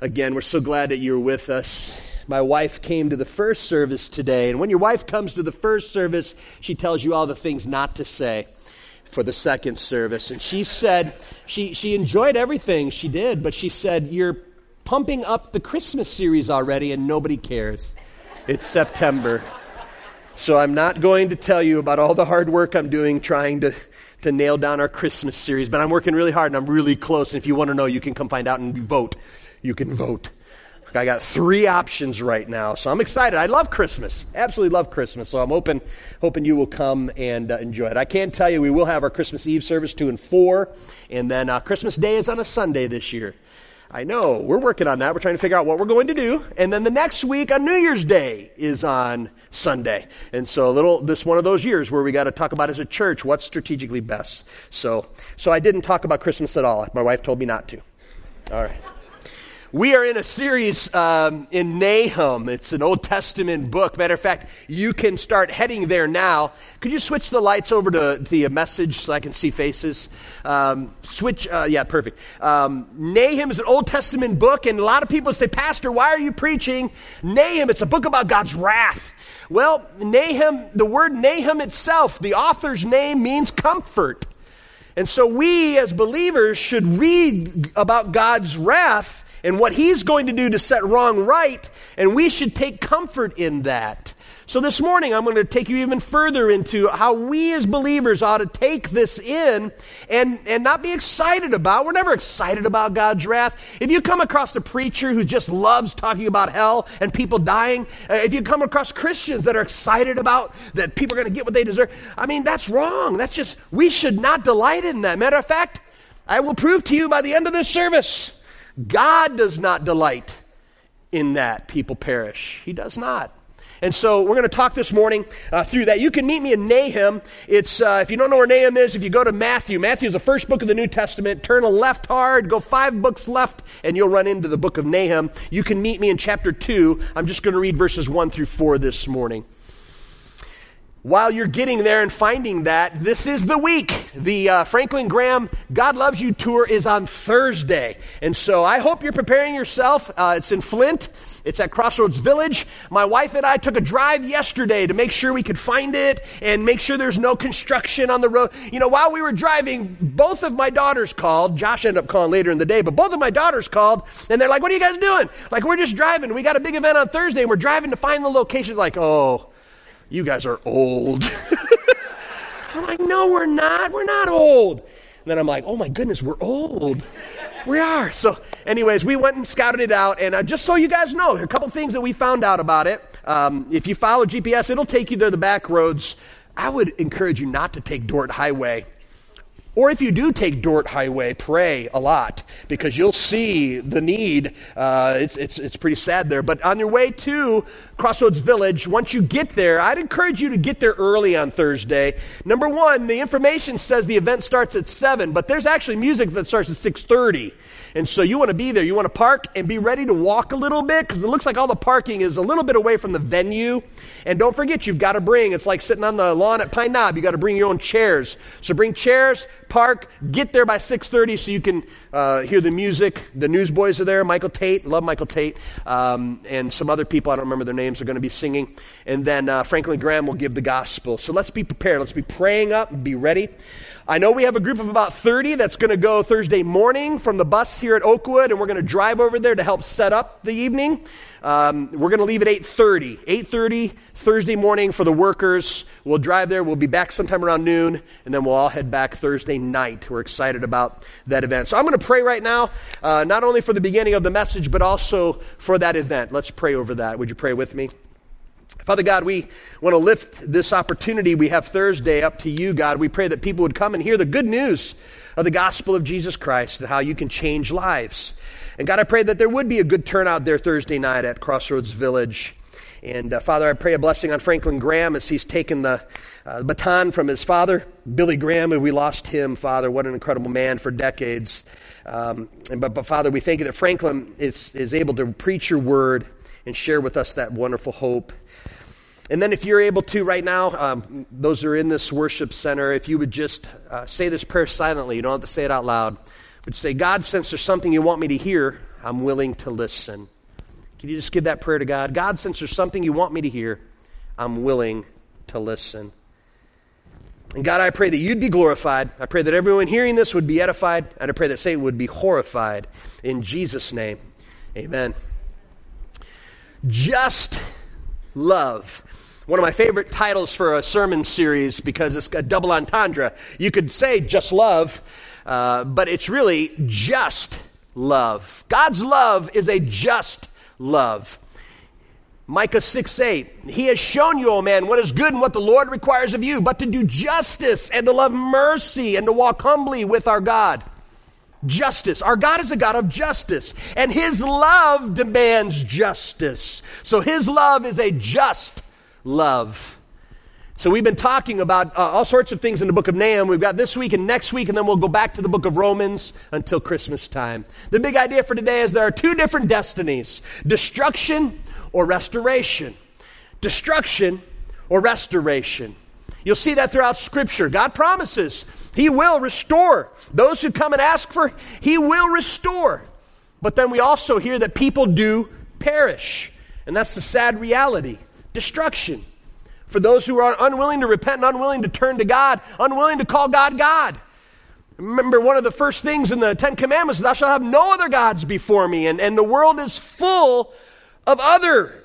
Again, we're so glad that you're with us. My wife came to the first service today, and when your wife comes to the first service, she tells you all the things not to say for the second service. And she said she, she enjoyed everything she did, but she said, You're pumping up the Christmas series already, and nobody cares. It's September. So I'm not going to tell you about all the hard work I'm doing trying to, to nail down our Christmas series, but I'm working really hard and I'm really close. And if you want to know, you can come find out and vote you can vote. I got three options right now, so I'm excited. I love Christmas, absolutely love Christmas. So I'm hoping, hoping you will come and uh, enjoy it. I can tell you we will have our Christmas Eve service two and four, and then uh, Christmas Day is on a Sunday this year. I know we're working on that. We're trying to figure out what we're going to do, and then the next week on New Year's Day is on Sunday, and so a little this one of those years where we got to talk about as a church what's strategically best. So, so I didn't talk about Christmas at all. My wife told me not to. All right. We are in a series um, in Nahum. It's an Old Testament book. Matter of fact, you can start heading there now. Could you switch the lights over to the message so I can see faces? Um, switch, uh, yeah, perfect. Um, Nahum is an Old Testament book, and a lot of people say, Pastor, why are you preaching Nahum? It's a book about God's wrath. Well, Nahum, the word Nahum itself, the author's name means comfort. And so we as believers should read about God's wrath and what he's going to do to set wrong right, and we should take comfort in that. So this morning, I'm going to take you even further into how we as believers ought to take this in and, and not be excited about. We're never excited about God's wrath. If you come across a preacher who just loves talking about hell and people dying, uh, if you come across Christians that are excited about that people are going to get what they deserve, I mean, that's wrong. That's just, we should not delight in that. Matter of fact, I will prove to you by the end of this service God does not delight in that people perish. He does not. And so we're going to talk this morning uh, through that. You can meet me in Nahum. It's uh, if you don't know where Nahum is, if you go to Matthew, Matthew is the first book of the New Testament. Turn a left hard, go five books left, and you'll run into the book of Nahum. You can meet me in chapter two. I'm just going to read verses one through four this morning while you're getting there and finding that, this is the week. The uh, Franklin Graham God Loves You tour is on Thursday. And so I hope you're preparing yourself. Uh, it's in Flint. It's at Crossroads Village. My wife and I took a drive yesterday to make sure we could find it and make sure there's no construction on the road. You know, while we were driving, both of my daughters called. Josh ended up calling later in the day, but both of my daughters called and they're like, what are you guys doing? Like, we're just driving. We got a big event on Thursday and we're driving to find the location. Like, oh, you guys are old. I'm like, no, we're not. We're not old. And then I'm like, oh my goodness, we're old. We are. So, anyways, we went and scouted it out. And uh, just so you guys know, a couple things that we found out about it. Um, if you follow GPS, it'll take you to the back roads. I would encourage you not to take Dort Highway. Or if you do take Dort Highway, pray a lot because you'll see the need. Uh, it's, it's, it's pretty sad there. But on your way to Crossroads Village, once you get there, I'd encourage you to get there early on Thursday. Number one, the information says the event starts at 7, but there's actually music that starts at 6.30. And so you want to be there. You want to park and be ready to walk a little bit because it looks like all the parking is a little bit away from the venue. And don't forget, you've got to bring, it's like sitting on the lawn at Pine Knob. You've got to bring your own chairs. So bring chairs, park, get there by 6.30 so you can uh, hear the music. The newsboys are there. Michael Tait, love Michael Tait, um, and some other people, I don't remember their names, are going to be singing. And then uh, Franklin Graham will give the gospel. So let's be prepared. Let's be praying up and be ready. I know we have a group of about 30 that's going to go Thursday morning from the bus here at Oakwood, and we're going to drive over there to help set up the evening. Um, we're going to leave at 8.30. 8.30 Thursday morning for the workers. We'll drive there. We'll be back sometime around noon, and then we'll all head back Thursday night. We're excited about that event. So I'm going to pray right now, uh, not only for the beginning of the message, but also for that event. Let's pray over that. Would you pray with me? Father God, we want to lift this opportunity we have Thursday up to you, God. We pray that people would come and hear the good news of the gospel of Jesus Christ and how you can change lives. And God, I pray that there would be a good turnout there Thursday night at Crossroads Village. And uh, Father, I pray a blessing on Franklin Graham as he's taken the uh, baton from his father, Billy Graham, and we lost him, Father. What an incredible man for decades. Um, and, but, but Father, we thank you that Franklin is, is able to preach your word and share with us that wonderful hope. And then, if you're able to right now, um, those who are in this worship center, if you would just uh, say this prayer silently, you don't have to say it out loud, but say, God, since there's something you want me to hear, I'm willing to listen. Can you just give that prayer to God? God, since there's something you want me to hear, I'm willing to listen. And God, I pray that you'd be glorified. I pray that everyone hearing this would be edified. And I pray that Satan would be horrified. In Jesus' name, amen. Just love. One of my favorite titles for a sermon series because it's a double entendre. You could say just love, uh, but it's really just love. God's love is a just love. Micah 6 8. He has shown you, O man, what is good and what the Lord requires of you, but to do justice and to love mercy and to walk humbly with our God. Justice. Our God is a God of justice, and His love demands justice. So His love is a just love. So we've been talking about uh, all sorts of things in the book of Nahum. We've got this week and next week, and then we'll go back to the book of Romans until Christmas time. The big idea for today is there are two different destinies destruction or restoration. Destruction or restoration. You'll see that throughout Scripture. God promises He will restore. Those who come and ask for, He will restore. But then we also hear that people do perish. And that's the sad reality destruction. For those who are unwilling to repent and unwilling to turn to God, unwilling to call God God. Remember, one of the first things in the Ten Commandments, thou shalt have no other gods before me. And, and the world is full of other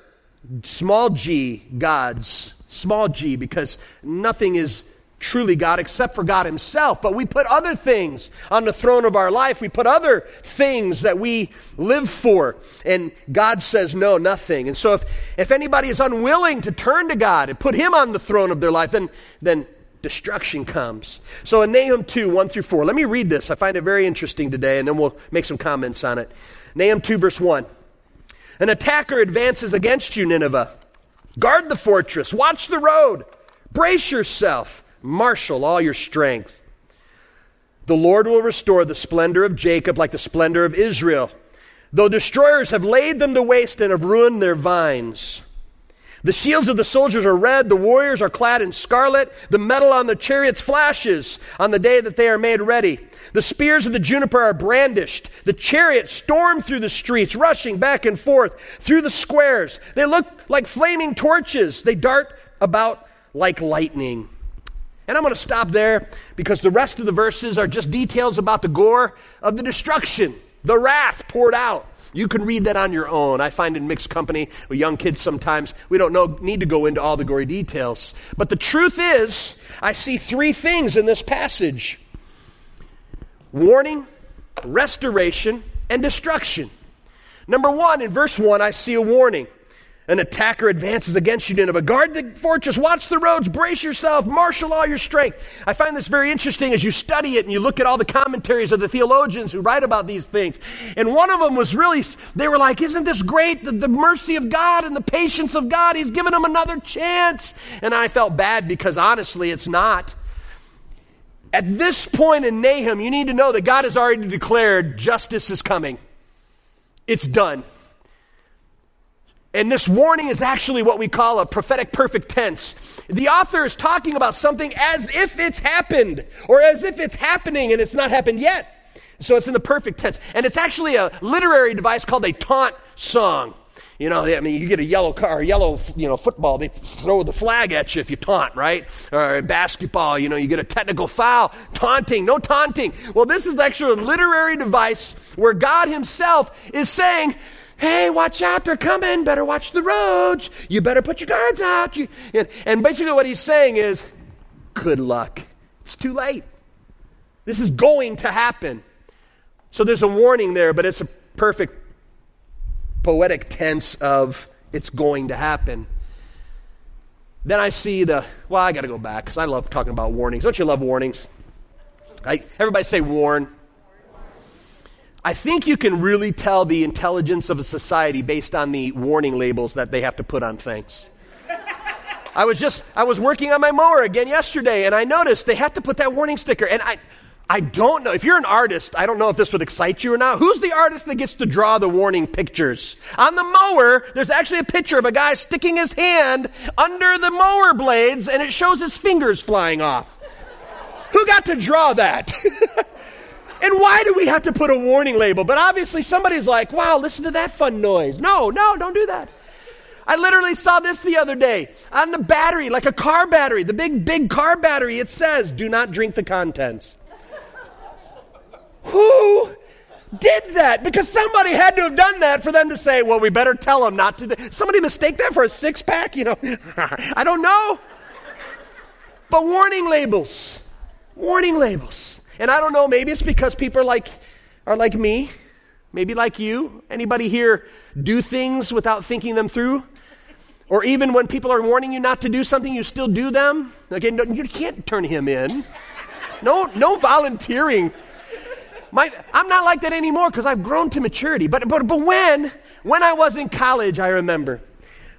small g gods. Small g, because nothing is truly God except for God Himself. But we put other things on the throne of our life. We put other things that we live for. And God says, no, nothing. And so if, if anybody is unwilling to turn to God and put Him on the throne of their life, then, then destruction comes. So in Nahum 2, 1 through 4, let me read this. I find it very interesting today, and then we'll make some comments on it. Nahum 2, verse 1. An attacker advances against you, Nineveh. Guard the fortress, watch the road, brace yourself, marshal all your strength. The Lord will restore the splendor of Jacob like the splendor of Israel, though destroyers have laid them to waste and have ruined their vines. The shields of the soldiers are red, the warriors are clad in scarlet, the metal on the chariots flashes on the day that they are made ready. The spears of the juniper are brandished. The chariots storm through the streets, rushing back and forth through the squares. They look like flaming torches. They dart about like lightning. And I'm going to stop there because the rest of the verses are just details about the gore of the destruction, the wrath poured out. You can read that on your own. I find in mixed company with young kids sometimes we don't know, need to go into all the gory details. But the truth is, I see three things in this passage warning, restoration, and destruction. Number one, in verse one, I see a warning. An attacker advances against you, Nineveh. Guard the fortress, watch the roads, brace yourself, marshal all your strength. I find this very interesting as you study it and you look at all the commentaries of the theologians who write about these things. And one of them was really, they were like, Isn't this great? The, the mercy of God and the patience of God. He's given them another chance. And I felt bad because honestly, it's not. At this point in Nahum, you need to know that God has already declared justice is coming. It's done. And this warning is actually what we call a prophetic perfect tense. The author is talking about something as if it's happened, or as if it's happening and it's not happened yet. So it's in the perfect tense. And it's actually a literary device called a taunt song. You know, I mean, you get a yellow car, yellow, you know, football, they throw the flag at you if you taunt, right? Or basketball, you know, you get a technical foul, taunting, no taunting. Well, this is actually a literary device where God himself is saying, hey, watch out, they're coming, better watch the roads, you better put your guards out. You, and, and basically what he's saying is, good luck. It's too late. This is going to happen. So there's a warning there, but it's a perfect poetic tense of it's going to happen. Then I see the, well, I got to go back because I love talking about warnings. Don't you love warnings? I, everybody say warn. I think you can really tell the intelligence of a society based on the warning labels that they have to put on things. I was just, I was working on my mower again yesterday and I noticed they have to put that warning sticker. And I, I don't know. If you're an artist, I don't know if this would excite you or not. Who's the artist that gets to draw the warning pictures? On the mower, there's actually a picture of a guy sticking his hand under the mower blades and it shows his fingers flying off. Who got to draw that? And why do we have to put a warning label? But obviously, somebody's like, wow, listen to that fun noise. No, no, don't do that. I literally saw this the other day on the battery, like a car battery, the big, big car battery. It says, do not drink the contents. Who did that? Because somebody had to have done that for them to say, well, we better tell them not to. Somebody mistake that for a six pack? You know, I don't know. But warning labels, warning labels. And I don't know, maybe it's because people are like, are like me, maybe like you. Anybody here do things without thinking them through? Or even when people are warning you not to do something, you still do them? Again, no, you can't turn him in. No, no volunteering. My, I'm not like that anymore because I've grown to maturity. But, but, but when, when I was in college, I remember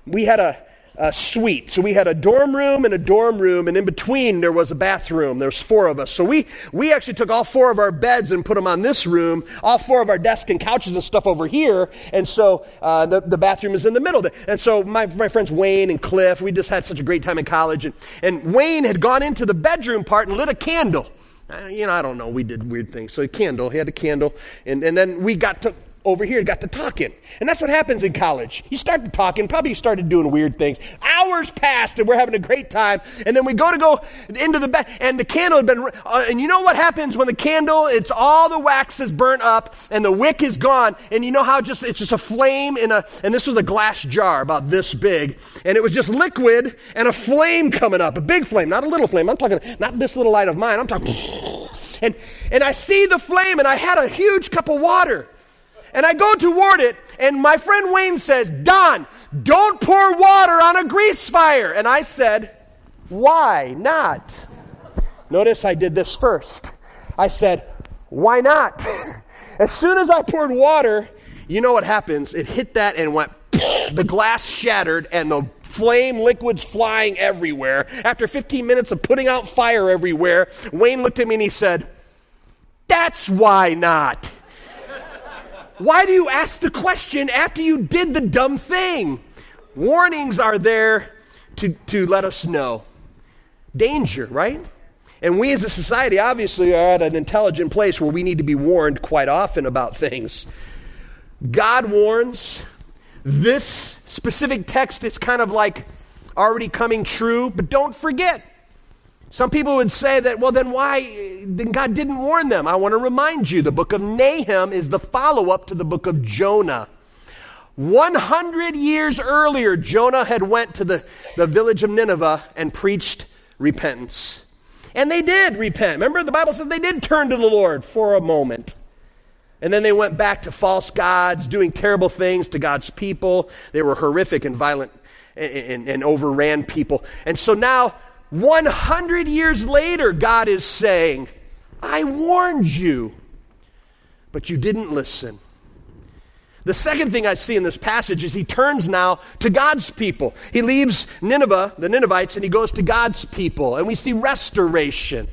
we had a, uh, suite. So we had a dorm room and a dorm room, and in between there was a bathroom. There's four of us. So we, we actually took all four of our beds and put them on this room, all four of our desks and couches and stuff over here, and so uh, the, the bathroom is in the middle. There. And so my, my friends Wayne and Cliff, we just had such a great time in college, and, and Wayne had gone into the bedroom part and lit a candle. Uh, you know, I don't know, we did weird things. So a candle, he had a candle, and, and then we got to over here got to talking. And that's what happens in college. You start to talking, probably started doing weird things. Hours passed and we're having a great time. And then we go to go into the bed and the candle had been, uh, and you know what happens when the candle, it's all the wax is burnt up and the wick is gone. And you know how just, it's just a flame in a, and this was a glass jar about this big. And it was just liquid and a flame coming up, a big flame, not a little flame. I'm talking, not this little light of mine. I'm talking, and, and I see the flame and I had a huge cup of water. And I go toward it, and my friend Wayne says, Don, don't pour water on a grease fire. And I said, Why not? Notice I did this first. I said, Why not? as soon as I poured water, you know what happens? It hit that and went, the glass shattered, and the flame liquids flying everywhere. After 15 minutes of putting out fire everywhere, Wayne looked at me and he said, That's why not. Why do you ask the question after you did the dumb thing? Warnings are there to, to let us know. Danger, right? And we as a society obviously are at an intelligent place where we need to be warned quite often about things. God warns. This specific text is kind of like already coming true, but don't forget some people would say that, well, then why? Then God didn't warn them. I want to remind you the book of Nahum is the follow up to the book of Jonah. 100 years earlier, Jonah had went to the, the village of Nineveh and preached repentance. And they did repent. Remember, the Bible says they did turn to the Lord for a moment. And then they went back to false gods, doing terrible things to God's people. They were horrific and violent and, and, and overran people. And so now 100 years later, God is saying, I warned you, but you didn't listen. The second thing I see in this passage is he turns now to God's people. He leaves Nineveh, the Ninevites, and he goes to God's people. And we see restoration.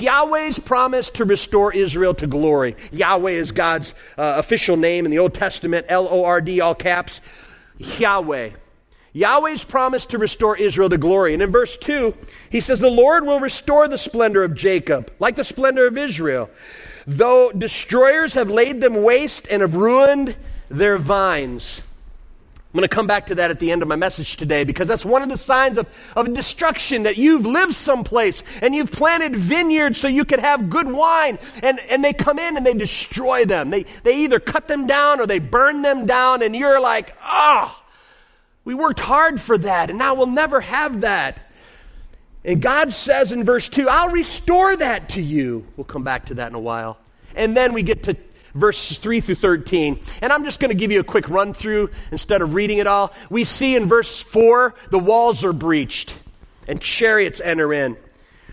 Yahweh's promise to restore Israel to glory. Yahweh is God's uh, official name in the Old Testament, L O R D, all caps. Yahweh. Yahweh's promise to restore Israel to glory. And in verse 2, he says, The Lord will restore the splendor of Jacob, like the splendor of Israel, though destroyers have laid them waste and have ruined their vines. I'm going to come back to that at the end of my message today because that's one of the signs of, of destruction that you've lived someplace and you've planted vineyards so you could have good wine and, and they come in and they destroy them. They, they either cut them down or they burn them down and you're like, ah. Oh, we worked hard for that, and now we'll never have that. And God says in verse 2, I'll restore that to you. We'll come back to that in a while. And then we get to verses 3 through 13. And I'm just going to give you a quick run through instead of reading it all. We see in verse 4, the walls are breached and chariots enter in.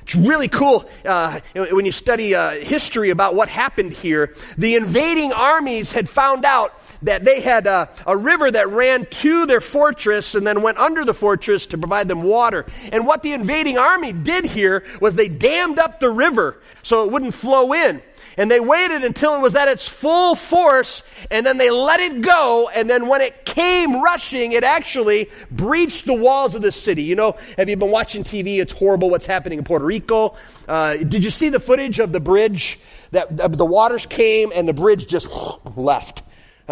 It's really cool uh, when you study uh, history about what happened here. The invading armies had found out that they had uh, a river that ran to their fortress and then went under the fortress to provide them water. And what the invading army did here was they dammed up the river so it wouldn't flow in. And they waited until it was at its full force, and then they let it go. And then when it came rushing, it actually breached the walls of the city. You know, have you been watching TV? It's horrible what's happening in Puerto Rico. Uh, did you see the footage of the bridge? that the waters came and the bridge just left.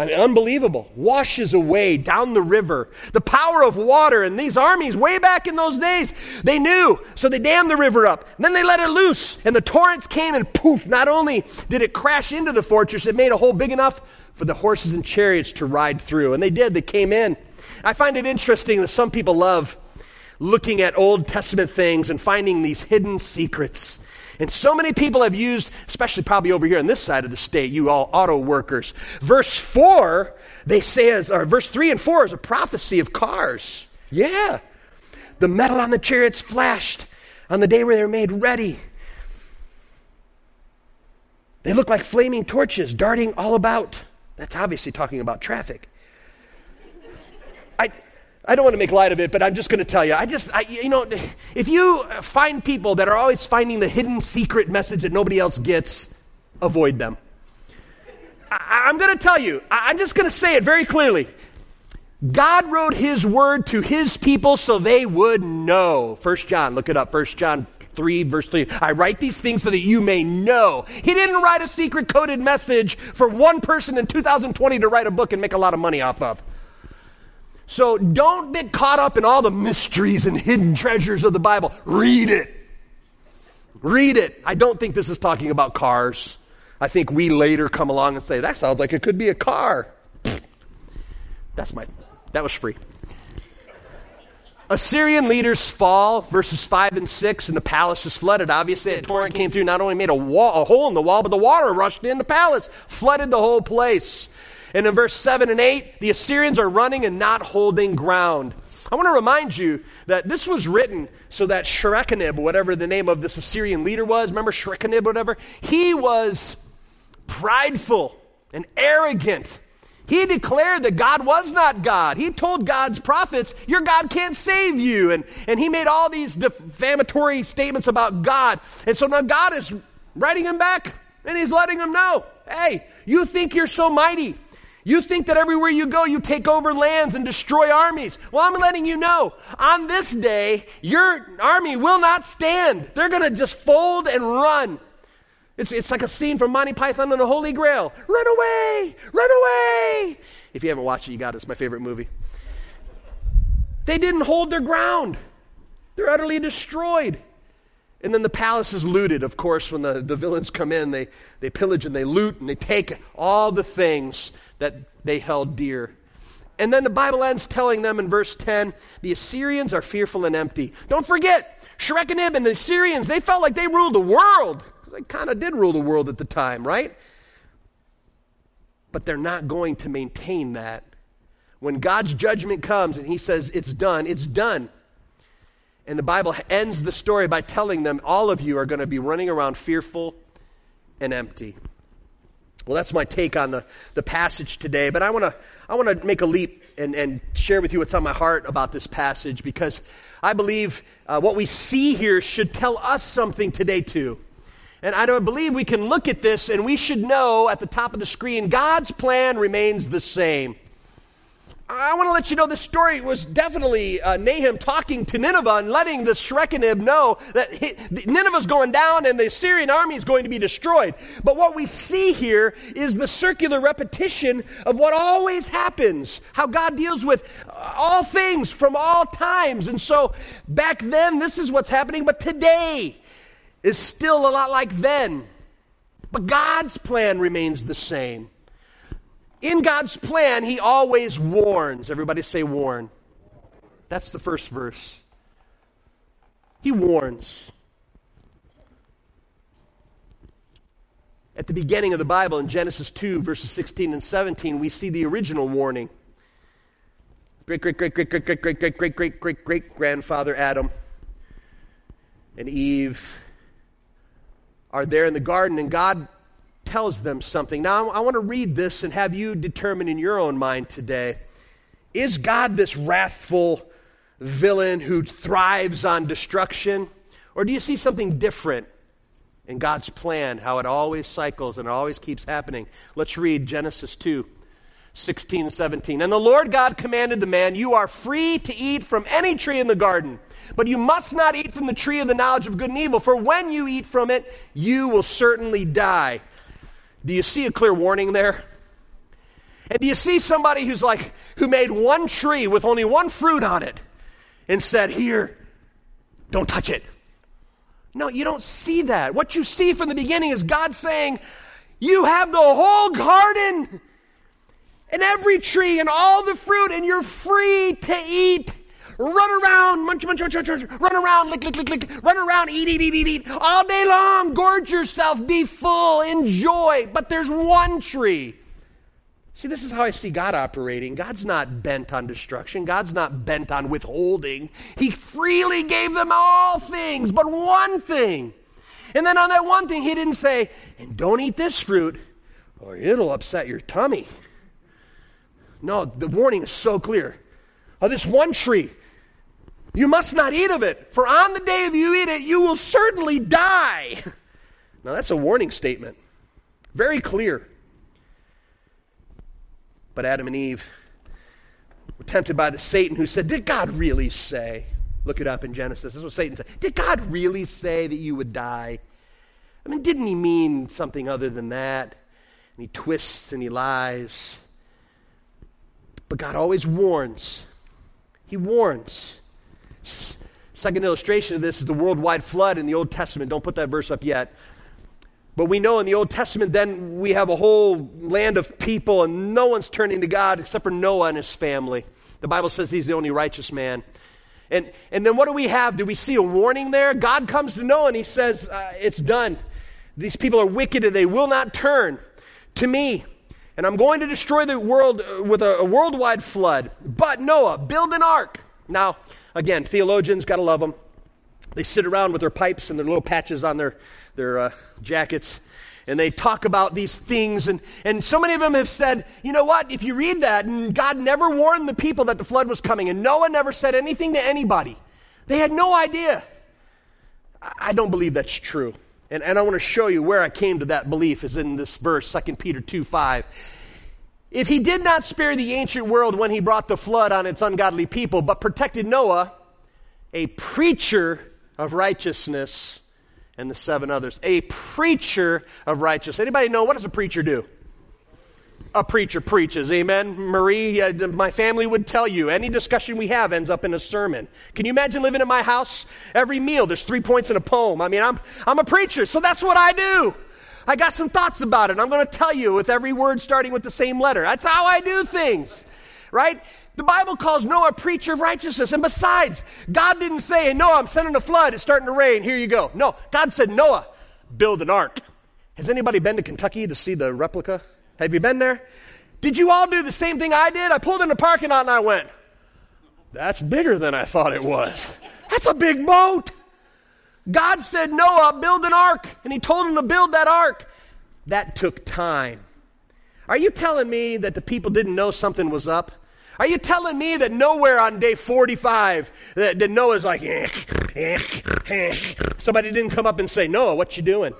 I mean, unbelievable. Washes away down the river. The power of water. And these armies, way back in those days, they knew. So they dammed the river up. And then they let it loose. And the torrents came and poof, not only did it crash into the fortress, it made a hole big enough for the horses and chariots to ride through. And they did. They came in. I find it interesting that some people love looking at Old Testament things and finding these hidden secrets. And so many people have used, especially probably over here on this side of the state, you all auto workers. Verse 4, they say, as, or verse 3 and 4 is a prophecy of cars. Yeah. The metal on the chariots flashed on the day where they were made ready. They look like flaming torches darting all about. That's obviously talking about traffic. I, don't want to make light of it, but I'm just going to tell you. I just, I, you know, if you find people that are always finding the hidden secret message that nobody else gets, avoid them. I, am going to tell you, I, I'm just going to say it very clearly. God wrote his word to his people so they would know. First John, look it up. First John 3, verse 3. I write these things so that you may know. He didn't write a secret coded message for one person in 2020 to write a book and make a lot of money off of. So don't get caught up in all the mysteries and hidden treasures of the Bible. Read it. Read it. I don't think this is talking about cars. I think we later come along and say, that sounds like it could be a car. That's my, that was free. Assyrian leaders fall, verses 5 and 6, and the palace is flooded. Obviously, a torrent came through, not only made a, wall, a hole in the wall, but the water rushed in the palace, flooded the whole place. And in verse 7 and 8, the Assyrians are running and not holding ground. I want to remind you that this was written so that Shrekanib, whatever the name of this Assyrian leader was, remember Shrekanib, whatever? He was prideful and arrogant. He declared that God was not God. He told God's prophets, Your God can't save you. And, and he made all these defamatory statements about God. And so now God is writing him back and he's letting him know hey, you think you're so mighty. You think that everywhere you go, you take over lands and destroy armies. Well, I'm letting you know, on this day, your army will not stand. They're going to just fold and run. It's, it's like a scene from Monty Python and the Holy Grail. Run away! Run away! If you haven't watched it, you got it. It's my favorite movie. They didn't hold their ground. They're utterly destroyed. And then the palace is looted, of course, when the, the villains come in. They, they pillage and they loot and they take all the things that they held dear. And then the Bible ends telling them in verse 10 the Assyrians are fearful and empty. Don't forget, Shrekanib and the Assyrians, they felt like they ruled the world. They kind of did rule the world at the time, right? But they're not going to maintain that. When God's judgment comes and He says it's done, it's done. And the Bible ends the story by telling them, all of you are going to be running around fearful and empty. Well, that's my take on the, the passage today, but I want to I wanna make a leap and, and share with you what's on my heart about this passage because I believe uh, what we see here should tell us something today, too. And I don't believe we can look at this and we should know at the top of the screen God's plan remains the same. I want to let you know this story was definitely uh, Nahum talking to Nineveh and letting the Shrekanib know that he, Nineveh's going down and the Assyrian army is going to be destroyed. But what we see here is the circular repetition of what always happens, how God deals with all things from all times. And so back then, this is what's happening, but today is still a lot like then. But God's plan remains the same. In God's plan, He always warns. Everybody say warn. That's the first verse. He warns. At the beginning of the Bible, in Genesis 2, verses 16 and 17, we see the original warning. Great, great, great, great, great, great, great, great, great, great, great, great grandfather Adam and Eve are there in the garden, and God tells them something. Now, I want to read this and have you determine in your own mind today is God this wrathful villain who thrives on destruction? Or do you see something different in God's plan, how it always cycles and always keeps happening? Let's read Genesis 2. 16 and 17. And the Lord God commanded the man, You are free to eat from any tree in the garden, but you must not eat from the tree of the knowledge of good and evil, for when you eat from it, you will certainly die. Do you see a clear warning there? And do you see somebody who's like, who made one tree with only one fruit on it and said, Here, don't touch it? No, you don't see that. What you see from the beginning is God saying, You have the whole garden and every tree and all the fruit, and you're free to eat. Run around, munch, munch, munch, munch, munch, run around, lick, lick, lick, lick, run around, eat, eat, eat, eat, eat, all day long. Gorge yourself, be full, enjoy. But there's one tree See, this is how I see God operating. God's not bent on destruction. God's not bent on withholding. He freely gave them all things, but one thing. And then on that one thing, He didn't say, and don't eat this fruit or it'll upset your tummy. No, the warning is so clear. Of this one tree, you must not eat of it, for on the day of you eat it, you will certainly die. Now, that's a warning statement. Very clear. But Adam and Eve were tempted by the Satan who said, Did God really say? Look it up in Genesis. This is what Satan said. Did God really say that you would die? I mean, didn't he mean something other than that? And he twists and he lies. But God always warns. He warns. Second illustration of this is the worldwide flood in the Old Testament. Don't put that verse up yet. But we know in the Old Testament, then we have a whole land of people, and no one's turning to God except for Noah and his family. The Bible says he's the only righteous man. And, and then what do we have? Do we see a warning there? God comes to Noah and he says, uh, It's done. These people are wicked and they will not turn to me. And I'm going to destroy the world uh, with a, a worldwide flood. But Noah, build an ark. Now, again, theologians, got to love them. They sit around with their pipes and their little patches on their their uh, jackets and they talk about these things and, and so many of them have said you know what? If you read that and god never warned the people that the flood was coming and noah never said anything to anybody. They had no idea. I, I don't believe that's true. And, and i want to show you where i came to that belief is in this verse 2 peter 2 5 if he did not spare the ancient world when he brought the flood on its ungodly people but protected noah a preacher of righteousness and the seven others. A preacher of righteousness. Anybody know what does a preacher do? A preacher preaches. Amen. Marie, uh, my family would tell you any discussion we have ends up in a sermon. Can you imagine living in my house? Every meal, there's three points in a poem. I mean, I'm, I'm a preacher, so that's what I do. I got some thoughts about it. I'm going to tell you with every word starting with the same letter. That's how I do things. Right? The Bible calls Noah a preacher of righteousness. And besides, God didn't say, Noah, I'm sending a flood. It's starting to rain. Here you go. No, God said, Noah, build an ark. Has anybody been to Kentucky to see the replica? Have you been there? Did you all do the same thing I did? I pulled in the parking lot and I went, that's bigger than I thought it was. That's a big boat. God said, Noah, build an ark. And he told him to build that ark. That took time. Are you telling me that the people didn't know something was up? Are you telling me that nowhere on day 45 that, that Noah's like, eh, eh, eh. somebody didn't come up and say, Noah, what you doing?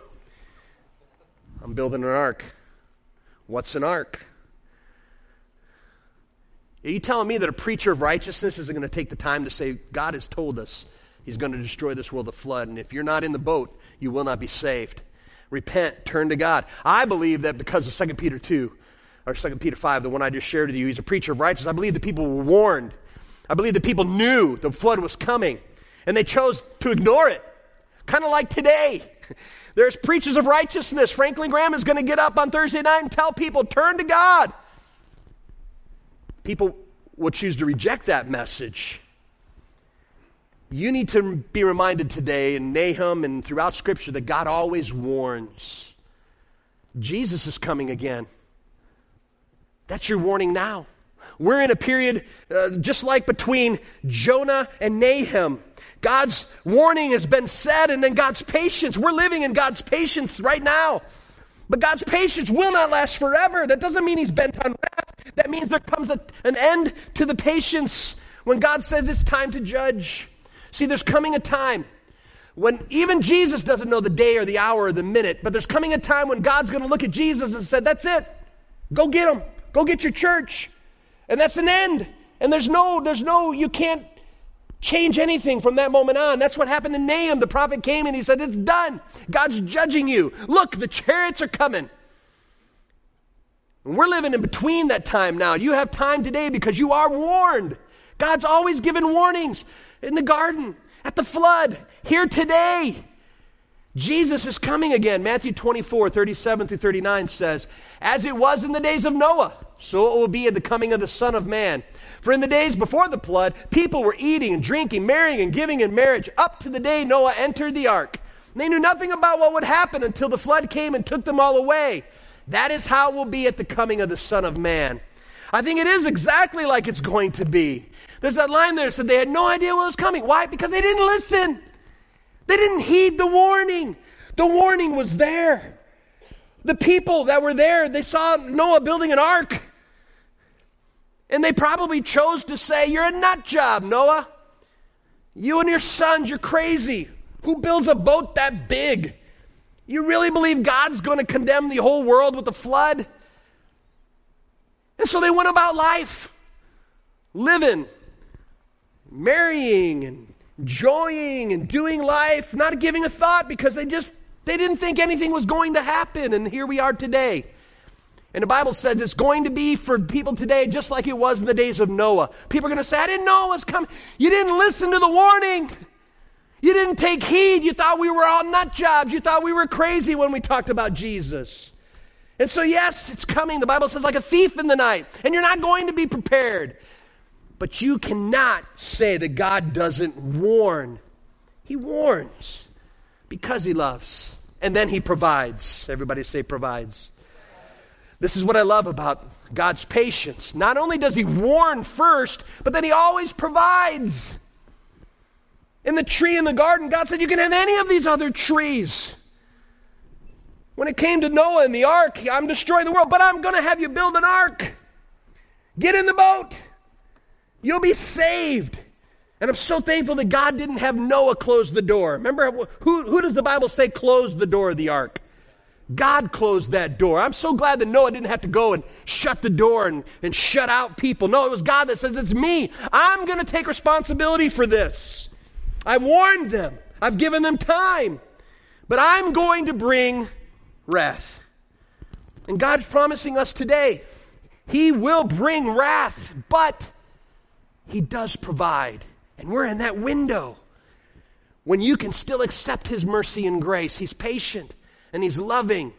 I'm building an ark. What's an ark? Are you telling me that a preacher of righteousness isn't going to take the time to say, God has told us he's going to destroy this world with flood, and if you're not in the boat, you will not be saved. Repent, turn to God. I believe that because of 2 Peter 2, or 2 Peter 5, the one I just shared with you, he's a preacher of righteousness. I believe the people were warned. I believe the people knew the flood was coming, and they chose to ignore it. Kind of like today. There's preachers of righteousness. Franklin Graham is going to get up on Thursday night and tell people, turn to God. People will choose to reject that message. You need to be reminded today in Nahum and throughout Scripture that God always warns. Jesus is coming again. That's your warning now. We're in a period uh, just like between Jonah and Nahum. God's warning has been said, and then God's patience. We're living in God's patience right now. But God's patience will not last forever. That doesn't mean He's bent on wrath. That means there comes a, an end to the patience when God says it's time to judge. See, there's coming a time when even Jesus doesn't know the day or the hour or the minute, but there's coming a time when God's going to look at Jesus and said, That's it. Go get him. Go get your church. And that's an end. And there's no, there's no, you can't change anything from that moment on. That's what happened to Nahum. The prophet came and he said, It's done. God's judging you. Look, the chariots are coming. And we're living in between that time now. You have time today because you are warned. God's always given warnings in the garden, at the flood, here today. Jesus is coming again. Matthew 24, 37 through 39 says, As it was in the days of Noah, so it will be at the coming of the Son of Man. For in the days before the flood, people were eating and drinking, marrying and giving in marriage, up to the day Noah entered the ark. They knew nothing about what would happen until the flood came and took them all away. That is how it will be at the coming of the Son of Man. I think it is exactly like it's going to be. There's that line there that said they had no idea what was coming. Why? Because they didn't listen. They didn't heed the warning. The warning was there. The people that were there, they saw Noah building an ark. And they probably chose to say, You're a nut job, Noah. You and your sons, you're crazy. Who builds a boat that big? You really believe God's going to condemn the whole world with a flood? And so they went about life, living, marrying, and enjoying and doing life, not giving a thought because they just they didn't think anything was going to happen and here we are today. And the Bible says it's going to be for people today just like it was in the days of Noah. People are going to say, I didn't know it was coming. You didn't listen to the warning. You didn't take heed. You thought we were all nut jobs. You thought we were crazy when we talked about Jesus. And so, yes, it's coming. The Bible says, like a thief in the night. And you're not going to be prepared. But you cannot say that God doesn't warn. He warns because He loves. And then He provides. Everybody say, provides. This is what I love about God's patience. Not only does He warn first, but then He always provides. In the tree in the garden, God said, You can have any of these other trees. When it came to Noah and the ark, I'm destroying the world, but I'm going to have you build an ark. Get in the boat. You'll be saved. And I'm so thankful that God didn't have Noah close the door. Remember, who, who does the Bible say closed the door of the ark? God closed that door. I'm so glad that Noah didn't have to go and shut the door and, and shut out people. No, it was God that says, It's me. I'm going to take responsibility for this. I warned them, I've given them time, but I'm going to bring wrath. And God's promising us today, He will bring wrath, but He does provide. And we're in that window when you can still accept His mercy and grace. He's patient and He's loving.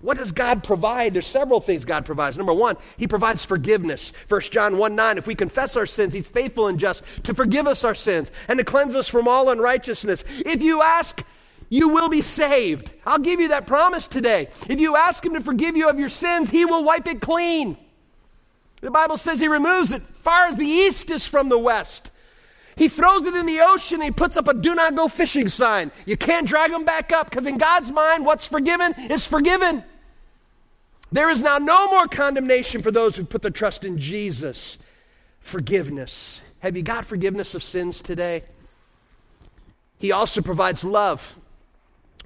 What does God provide? There's several things God provides. Number one, He provides forgiveness. 1 John 1 9, if we confess our sins, He's faithful and just to forgive us our sins and to cleanse us from all unrighteousness. If you ask, you will be saved. I'll give you that promise today. If you ask Him to forgive you of your sins, He will wipe it clean. The Bible says He removes it far as the east is from the west. He throws it in the ocean. He puts up a do not go fishing sign. You can't drag them back up because in God's mind, what's forgiven is forgiven. There is now no more condemnation for those who put their trust in Jesus. Forgiveness. Have you got forgiveness of sins today? He also provides love.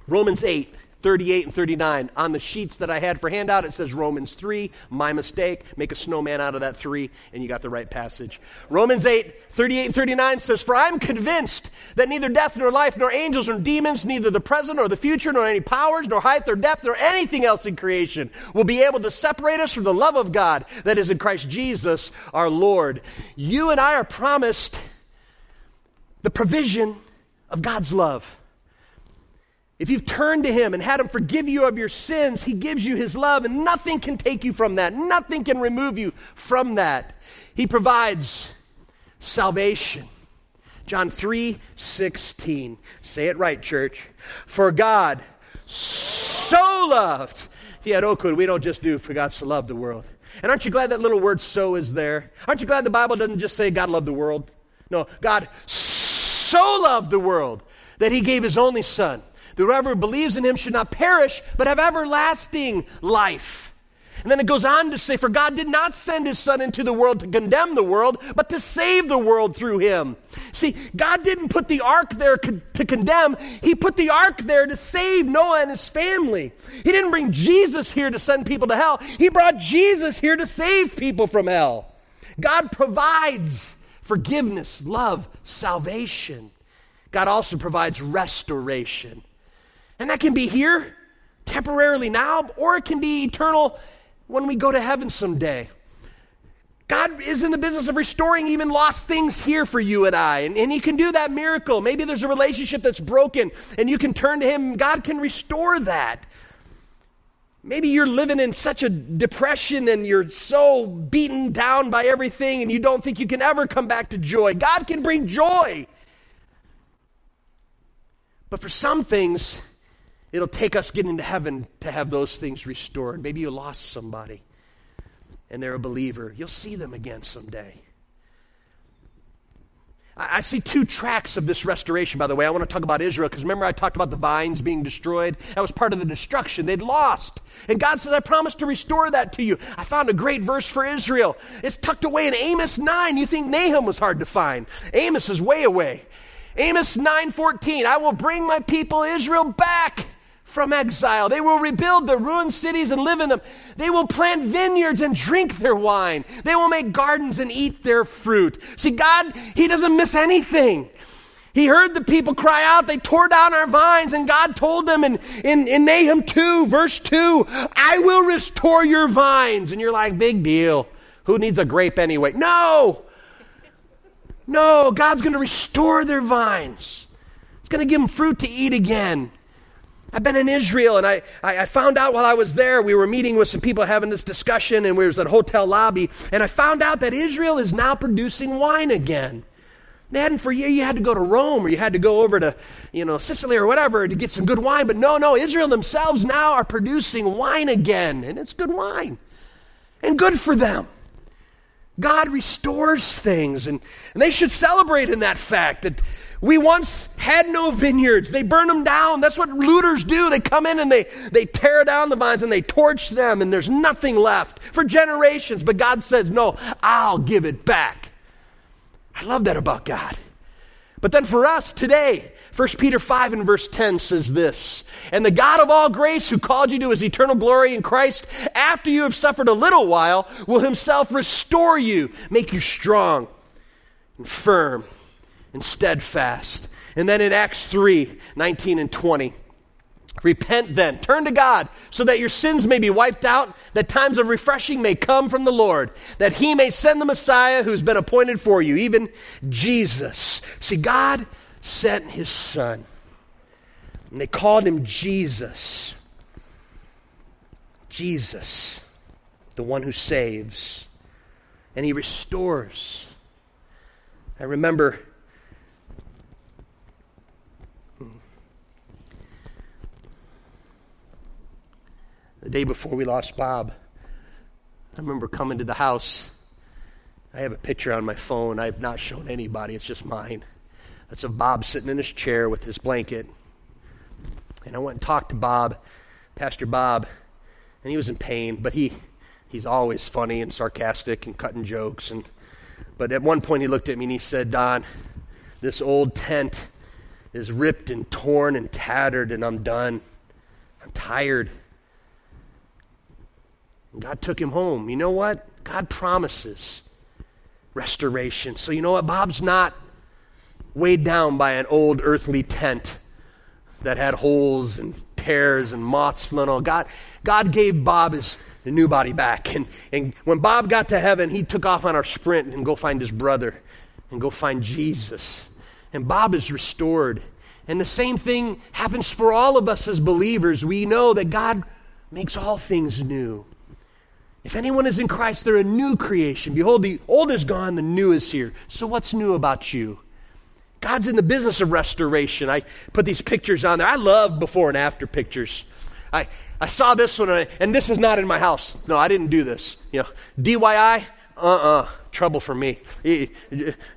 Romans 8 38 and 39. On the sheets that I had for handout, it says Romans 3. My mistake. Make a snowman out of that 3, and you got the right passage. Romans 8 38 and 39 says, For I'm convinced that neither death nor life, nor angels nor demons, neither the present nor the future, nor any powers, nor height nor depth, nor anything else in creation will be able to separate us from the love of God that is in Christ Jesus our Lord. You and I are promised the provision of God's love. If you've turned to Him and had Him forgive you of your sins, He gives you His love, and nothing can take you from that. Nothing can remove you from that. He provides salvation. John 3 16. Say it right, church. For God so loved. Yeah, at Oakwood, we don't just do for God so loved the world. And aren't you glad that little word so is there? Aren't you glad the Bible doesn't just say God loved the world? No, God so loved the world that he gave his only son whoever believes in him should not perish, but have everlasting life. And then it goes on to say, For God did not send his Son into the world to condemn the world, but to save the world through him. See, God didn't put the ark there to condemn, he put the ark there to save Noah and his family. He didn't bring Jesus here to send people to hell, he brought Jesus here to save people from hell. God provides forgiveness, love, salvation. God also provides restoration. And that can be here, temporarily now, or it can be eternal when we go to heaven someday. God is in the business of restoring even lost things here for you and I. And, and He can do that miracle. Maybe there's a relationship that's broken and you can turn to Him. God can restore that. Maybe you're living in such a depression and you're so beaten down by everything and you don't think you can ever come back to joy. God can bring joy. But for some things, it'll take us getting to heaven to have those things restored. Maybe you lost somebody and they're a believer. You'll see them again someday. I see two tracks of this restoration, by the way. I want to talk about Israel because remember I talked about the vines being destroyed? That was part of the destruction. They'd lost. And God says, I promise to restore that to you. I found a great verse for Israel. It's tucked away in Amos 9. You think Nahum was hard to find. Amos is way away. Amos 9:14, I will bring my people Israel back from exile. They will rebuild the ruined cities and live in them. They will plant vineyards and drink their wine. They will make gardens and eat their fruit. See, God, He doesn't miss anything. He heard the people cry out. They tore down our vines, and God told them in, in, in Nahum 2, verse 2, I will restore your vines. And you're like, big deal. Who needs a grape anyway? No! No, God's going to restore their vines. He's going to give them fruit to eat again. I've been in Israel and I, I, found out while I was there, we were meeting with some people having this discussion and we was at a hotel lobby and I found out that Israel is now producing wine again. They hadn't for years. You had to go to Rome or you had to go over to, you know, Sicily or whatever to get some good wine. But no, no, Israel themselves now are producing wine again and it's good wine and good for them. God restores things and, and they should celebrate in that fact that we once had no vineyards. They burn them down. That's what looters do. They come in and they, they tear down the vines and they torch them and there's nothing left for generations. But God says, no, I'll give it back. I love that about God. But then for us today, 1 Peter 5 and verse 10 says this, And the God of all grace who called you to his eternal glory in Christ, after you have suffered a little while, will himself restore you, make you strong and firm and steadfast. And then in Acts 3 19 and 20. Repent then, turn to God, so that your sins may be wiped out, that times of refreshing may come from the Lord, that He may send the Messiah who's been appointed for you, even Jesus. See, God sent His Son, and they called Him Jesus. Jesus, the one who saves, and He restores. I remember the day before we lost Bob. I remember coming to the house. I have a picture on my phone. I've not shown anybody, it's just mine. That's of Bob sitting in his chair with his blanket. And I went and talked to Bob, Pastor Bob, and he was in pain, but he he's always funny and sarcastic and cutting jokes and but at one point he looked at me and he said, Don, this old tent is ripped and torn and tattered and I'm done. I'm tired. God took him home. You know what? God promises restoration. So, you know what? Bob's not weighed down by an old earthly tent that had holes and tears and moths on. God, God gave Bob his new body back. And, and when Bob got to heaven, he took off on our sprint and go find his brother and go find Jesus. And Bob is restored. And the same thing happens for all of us as believers. We know that God makes all things new. If anyone is in Christ, they're a new creation. Behold, the old is gone, the new is here. So, what's new about you? God's in the business of restoration. I put these pictures on there. I love before and after pictures. I, I saw this one, and, I, and this is not in my house. No, I didn't do this. You know, DIY, uh-uh, trouble for me. You,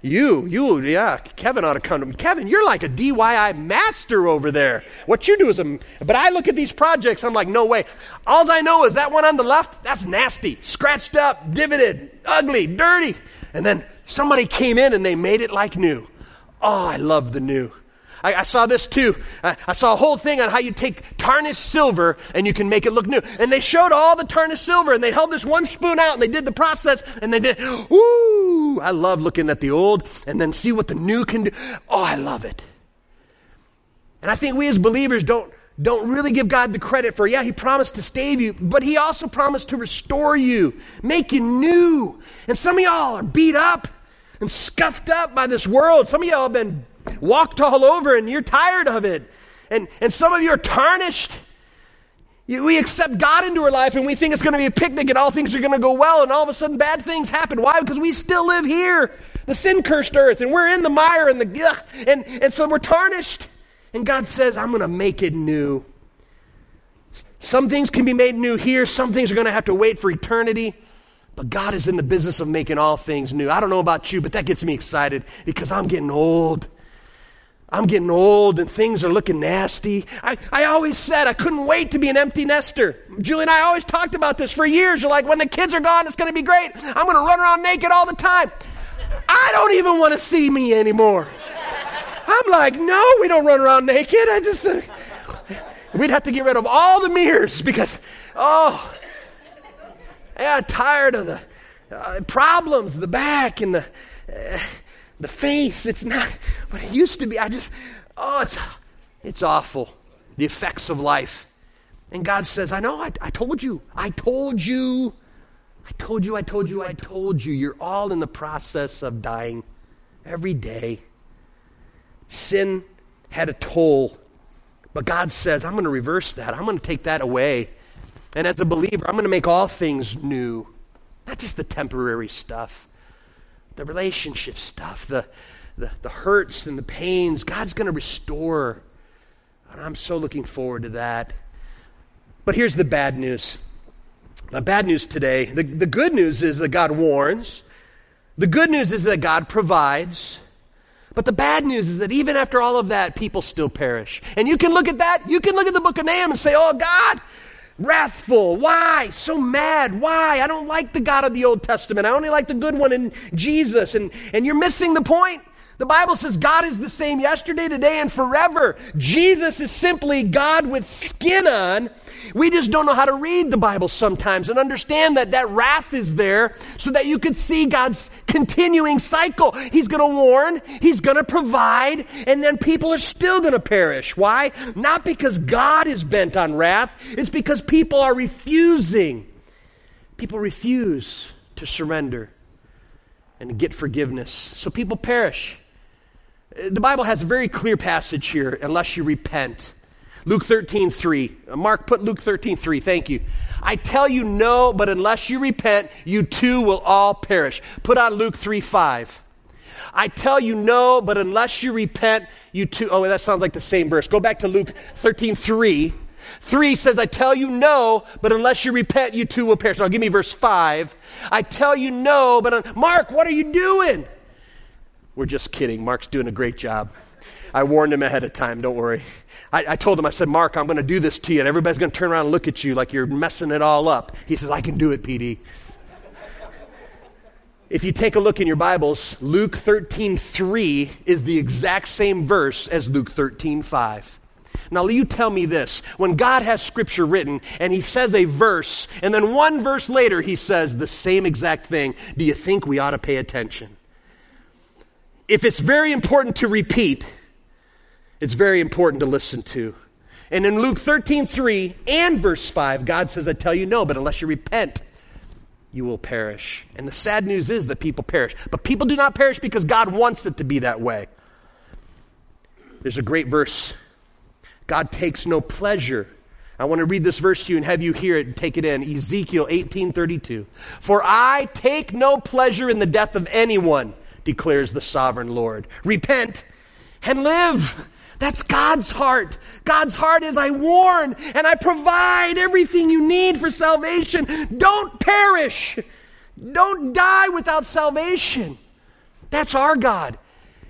you, yeah, Kevin ought to come to me. Kevin, you're like a DIY master over there. What you do is a, but I look at these projects, I'm like, no way. All I know is that one on the left, that's nasty, scratched up, divoted, ugly, dirty. And then somebody came in and they made it like new. Oh, I love the new. I, I saw this too. I, I, saw a whole thing on how you take tarnished silver and you can make it look new. And they showed all the tarnished silver and they held this one spoon out and they did the process and they did, ooh, I love looking at the old and then see what the new can do. Oh, I love it. And I think we as believers don't, don't really give God the credit for, yeah, He promised to save you, but He also promised to restore you, make you new. And some of y'all are beat up and scuffed up by this world. Some of y'all have been walked all over and you're tired of it. And, and some of you are tarnished. You, we accept God into our life and we think it's going to be a picnic and all things are going to go well, and all of a sudden bad things happen. Why? Because we still live here, the sin cursed earth, and we're in the mire and the ugh, and, and so we're tarnished. And God says, I'm going to make it new. Some things can be made new here, some things are going to have to wait for eternity. But God is in the business of making all things new. I don't know about you, but that gets me excited because I'm getting old. I'm getting old and things are looking nasty. I, I always said I couldn't wait to be an empty nester. Julie and I always talked about this for years. You're like, when the kids are gone, it's going to be great. I'm going to run around naked all the time. I don't even want to see me anymore. I'm like, no, we don't run around naked. I just, uh, we'd have to get rid of all the mirrors because, oh, I'm tired of the uh, problems, the back and the, uh, the face. It's not what it used to be. I just, oh, it's, it's awful. The effects of life. And God says, I know, I, I told you, I told you, I told you, I told you, I told you. You're all in the process of dying every day. Sin had a toll. But God says, I'm going to reverse that. I'm going to take that away. And as a believer, I'm going to make all things new, not just the temporary stuff, the relationship stuff, the, the, the hurts and the pains. God's going to restore. And I'm so looking forward to that. But here's the bad news. The bad news today the, the good news is that God warns, the good news is that God provides. But the bad news is that even after all of that, people still perish. And you can look at that, you can look at the book of Nahum and say, oh, God, wrathful. Why? So mad. Why? I don't like the God of the Old Testament. I only like the good one in Jesus. And, and you're missing the point. The Bible says God is the same yesterday, today, and forever. Jesus is simply God with skin on. We just don't know how to read the Bible sometimes and understand that that wrath is there so that you could see God's continuing cycle. He's going to warn, He's going to provide, and then people are still going to perish. Why? Not because God is bent on wrath, it's because people are refusing. People refuse to surrender and get forgiveness. So people perish. The Bible has a very clear passage here, unless you repent. Luke 13, 3. Mark, put Luke 13, 3. Thank you. I tell you no, but unless you repent, you too will all perish. Put on Luke 3, 5. I tell you no, but unless you repent, you too. Oh, that sounds like the same verse. Go back to Luke 13, 3. 3 says, I tell you no, but unless you repent, you too will perish. Now give me verse 5. I tell you no, but un- Mark, what are you doing? We're just kidding. Mark's doing a great job. I warned him ahead of time, don't worry. I, I told him, I said, Mark, I'm going to do this to you, and everybody's going to turn around and look at you like you're messing it all up. He says, I can do it, PD. If you take a look in your Bibles, Luke 13:3 is the exact same verse as Luke 13:5. Now, you tell me this. When God has scripture written and he says a verse, and then one verse later he says the same exact thing, do you think we ought to pay attention? If it's very important to repeat, it's very important to listen to. And in Luke 13, 3 and verse 5, God says, I tell you no, but unless you repent, you will perish. And the sad news is that people perish. But people do not perish because God wants it to be that way. There's a great verse. God takes no pleasure. I want to read this verse to you and have you hear it and take it in. Ezekiel 18:32. For I take no pleasure in the death of anyone declares the sovereign Lord. Repent and live. That's God's heart. God's heart is I warn and I provide everything you need for salvation. Don't perish. Don't die without salvation. That's our God.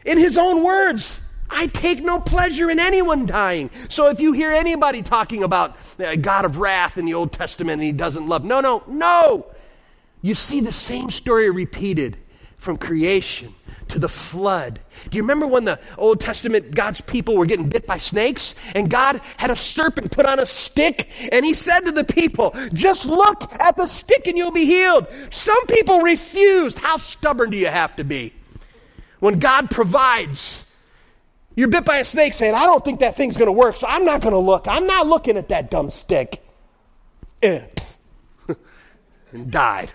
In His own words, I take no pleasure in anyone dying. So if you hear anybody talking about a God of wrath in the Old Testament and He doesn't love, no, no, no. You see the same story repeated from creation to the flood. Do you remember when the Old Testament God's people were getting bit by snakes and God had a serpent put on a stick and he said to the people, just look at the stick and you'll be healed. Some people refused. How stubborn do you have to be? When God provides, You're bit by a snake saying, I don't think that thing's going to work, so I'm not going to look. I'm not looking at that dumb stick. Eh. and died.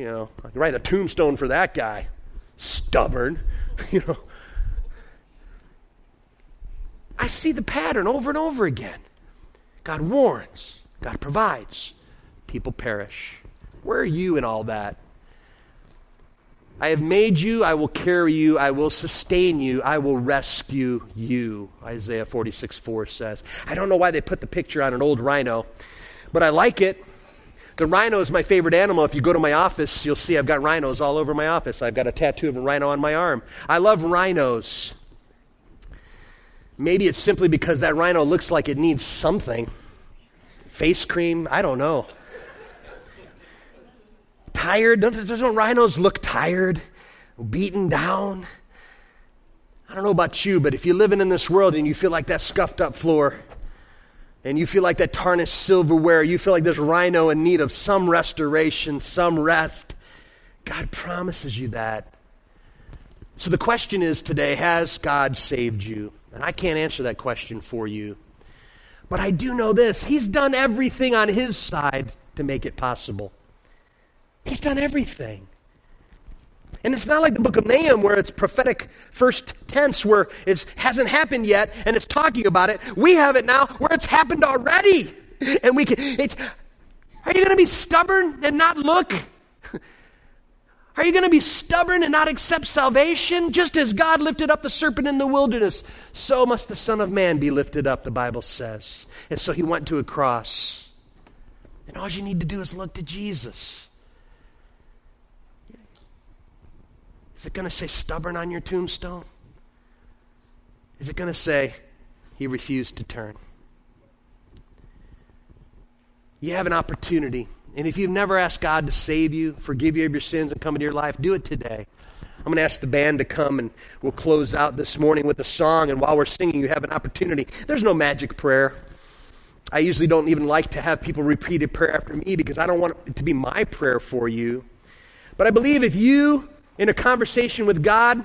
You know, I could write a tombstone for that guy. Stubborn. you know. I see the pattern over and over again. God warns, God provides, people perish. Where are you in all that? I have made you, I will carry you, I will sustain you, I will rescue you, Isaiah 46 4 says. I don't know why they put the picture on an old rhino, but I like it. The rhino is my favorite animal. If you go to my office, you'll see I've got rhinos all over my office. I've got a tattoo of a rhino on my arm. I love rhinos. Maybe it's simply because that rhino looks like it needs something. Face cream, I don't know tired? Don't, don't rhinos look tired, beaten down? I don't know about you, but if you're living in this world and you feel like that scuffed up floor, and you feel like that tarnished silverware, you feel like this rhino in need of some restoration, some rest, God promises you that. So the question is today, has God saved you? And I can't answer that question for you. But I do know this He's done everything on His side to make it possible. He's done everything. And it's not like the book of Nahum where it's prophetic first tense where it hasn't happened yet and it's talking about it. We have it now where it's happened already. And we can, it's, are you going to be stubborn and not look? Are you going to be stubborn and not accept salvation? Just as God lifted up the serpent in the wilderness, so must the Son of Man be lifted up, the Bible says. And so he went to a cross. And all you need to do is look to Jesus. Is it going to say stubborn on your tombstone? Is it going to say he refused to turn? You have an opportunity. And if you've never asked God to save you, forgive you of your sins, and come into your life, do it today. I'm going to ask the band to come and we'll close out this morning with a song. And while we're singing, you have an opportunity. There's no magic prayer. I usually don't even like to have people repeat a prayer after me because I don't want it to be my prayer for you. But I believe if you in a conversation with God.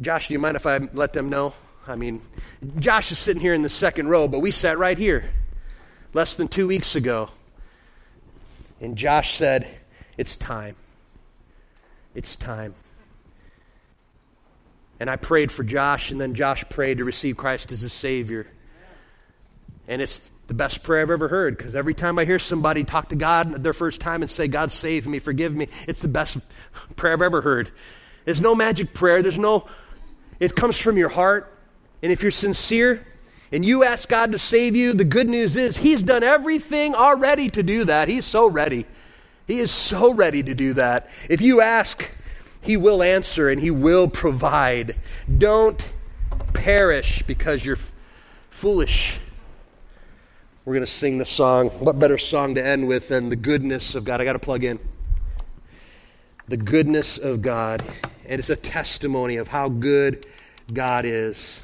Josh, do you mind if I let them know? I mean, Josh is sitting here in the second row, but we sat right here less than two weeks ago. And Josh said, It's time. It's time. And I prayed for Josh, and then Josh prayed to receive Christ as his Savior. And it's the best prayer I've ever heard because every time I hear somebody talk to God their first time and say, God save me, forgive me, it's the best prayer I've ever heard. There's no magic prayer. There's no, it comes from your heart. And if you're sincere and you ask God to save you, the good news is He's done everything already to do that. He's so ready. He is so ready to do that. If you ask, He will answer and He will provide. Don't perish because you're foolish we're going to sing the song. What better song to end with than the goodness of God? I got to plug in. The goodness of God. And it's a testimony of how good God is.